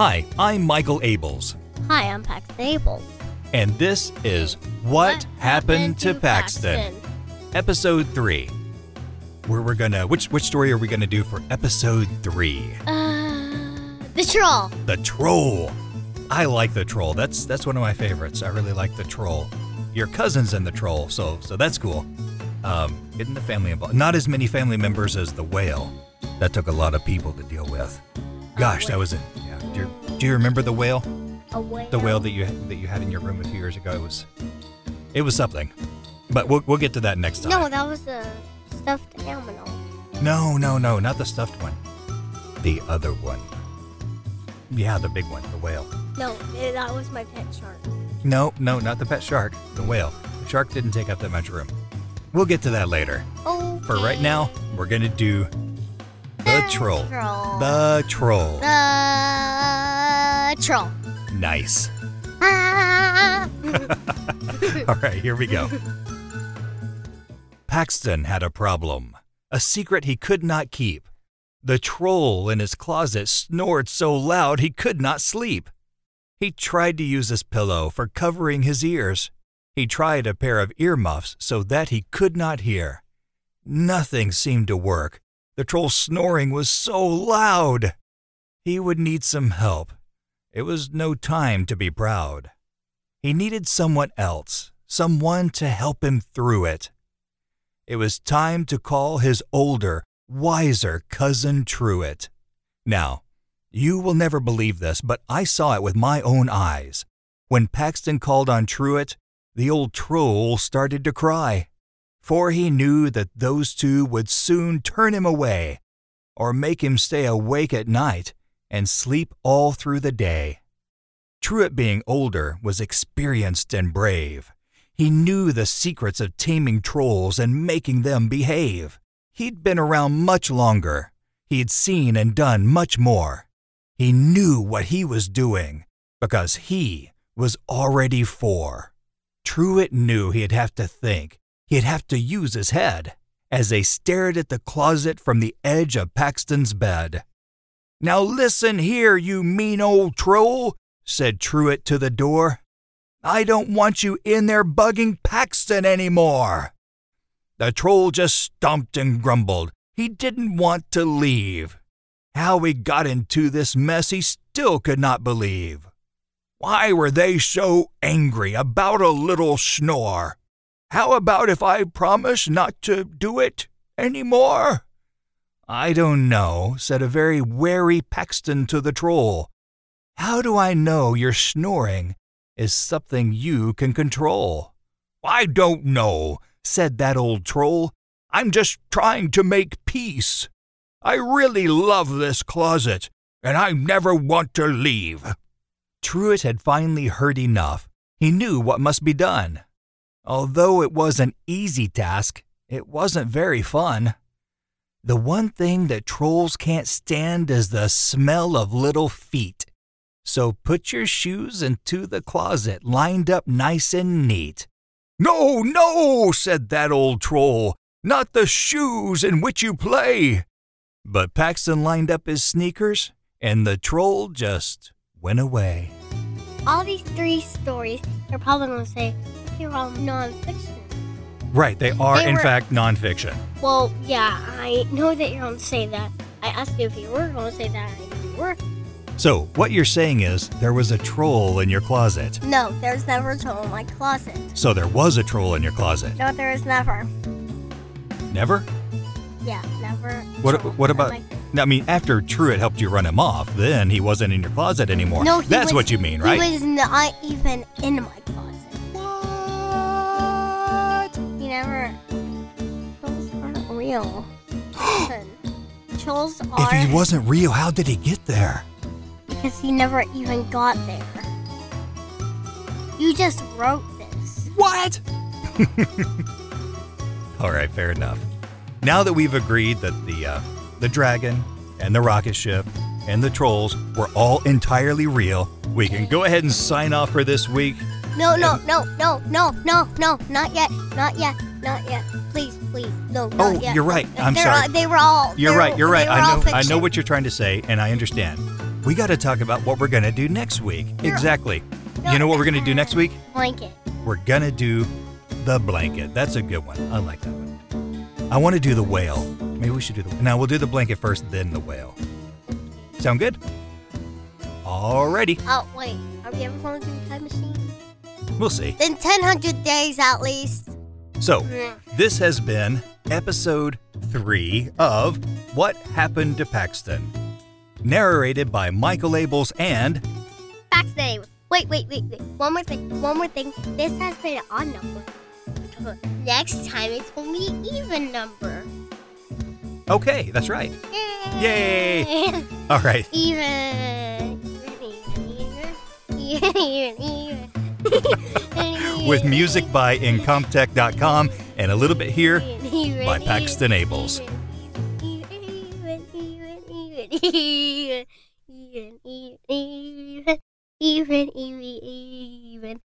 Hi, I'm Michael Ables, Hi, I'm Paxton Abel. and this is What, Happened, to Paxton? Episode 3. Where we're gonna which which story are we gonna do for episode 3? Uh, the troll. The Troll. I like the Troll. That's that's one of my favorites. I really like the Troll. Your cousin's in the Troll, so so that's cool. Um, getting the family involved. Not as many family members as the Whale. That took a lot of people to deal with. Gosh, that was it. Yeah. Do you, remember the Whale? A whale. the whale that you that you had in your room a few years ago. It was it was something, but we'll we'll get to that next time. No, that was a stuffed animal. no, no, no, not the stuffed one. The other one. Yeah, the big one, the whale. No, eh, that was my pet shark. No, no, not the pet shark. The whale. The shark didn't take up that much room. We'll get to that later. Oh. For right now, we're gonna do the troll. Troll. The troll. The troll. Nice. Ah. All right, here we go. Paxton had a problem, a secret he could not keep. The troll in his closet snored so loud he could not sleep. He tried to use his pillow for covering his ears. He tried a pair of earmuffs so that he could not hear. Nothing seemed to work. The troll's snoring was so loud. He would need some help. It was no time to be proud. He needed someone else, someone to help him through it. It was time to call his older, wiser cousin Truett. Now, you will never believe this, but I saw it with my own eyes. When Paxton called on Truett, the old troll started to cry, for he knew that those two would soon turn him away, or make him stay awake at night and sleep all through the day. Truett, being older, was experienced and brave. He knew the secrets of taming trolls and making them behave. He'd been around much longer. He'd seen and done much more. He knew what he was doing because he was already four. Truett knew he'd have to think. He'd have to use his head as they stared at the closet from the edge of Paxton's bed. Now listen here, you mean old troll, said Truett to the door. I don't want you in there bugging Paxton anymore. The troll just stomped and grumbled. He didn't want to leave. How we got into this mess he still could not believe. Why were they so angry about a little snore? How about if I promise not to do it any more? I don't know, said a very wary Paxton to the troll. How do I know your snoring is something you can control? I don't know, said that old troll. I'm just trying to make peace. I really love this closet, and I never want to leave. Truett had finally heard enough. He knew what must be done. Although it was an easy task, it wasn't very fun. The one thing that trolls can't stand is the smell of little feet. So put your shoes into the closet lined up nice and neat. No, no, said that old troll, not the shoes in which you play. But Paxton lined up his sneakers, and the troll just went away. all these three stories, they're probably going to say they're all nonfiction. Right, they are, They in were- fact, nonfiction. Well, yeah, I know that you're going to say that. I asked you if you were going to say that. You were. So, what you're saying is there was a troll in your closet. No, there's never a troll in my closet. So, there was a troll in your closet. No, there is never. Never? Yeah, never. What, what about. I mean, after Truett helped you run him off, then he wasn't in your closet anymore. No, he That's was- what you mean, right? He was not even in my closet. Never. Trolls aren't real. Listen, trolls are If he wasn't real, how did he get there? because he never even got there. You just wrote this. What? All right, fair enough. Now that we've agreed that the uh, the dragon and the rocket ship and the trolls were all entirely real, we can go ahead and sign off for this week. No, no, no, no, no, no, no, not yet, not yet, not yet. Please, please, no, not Oh, yet. you're right. I'm They're sorry. they were all. You're right. You're right. I know. I know what you're trying to say, and I understand. we got to talk about what we're going to do next week. You're- Exactly. You know what we're going to do next week? Blanket. We're going to do the blanket. That's a good one. I like that one. I want to do the whale. Maybe we should do the. Now we'll do the blanket first, then the whale. Sound good? Alrighty. Oh, wait. Are we ever going to do the time machine? We'll see. Then 1000 days at least. So, this has been episode three of What Happened to Paxton, narrated by Michael Ables and name. Wait, wait, wait, wait. One more thing. One more thing. This has been an odd number. Next time it's going to be an even number. Okay, that's right. Yay. Yay! All right. even. Even, even, even. Even, even. With music by Incompetech.com and a little bit here by Paxton Ables. Even, even, even, even, even, even, even, even,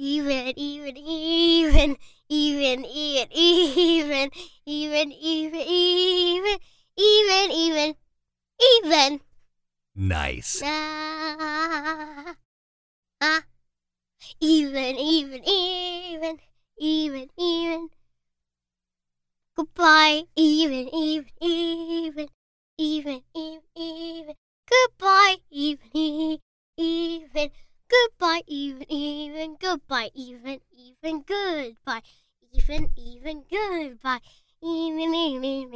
Even, even, even, even, even, even, even, even, even, even, even, even. Nice. Ah, ah. Even, even, even, even, even. Goodbye, even, even, even, even. even, even goodbye. even, even goodbye. even, even, even.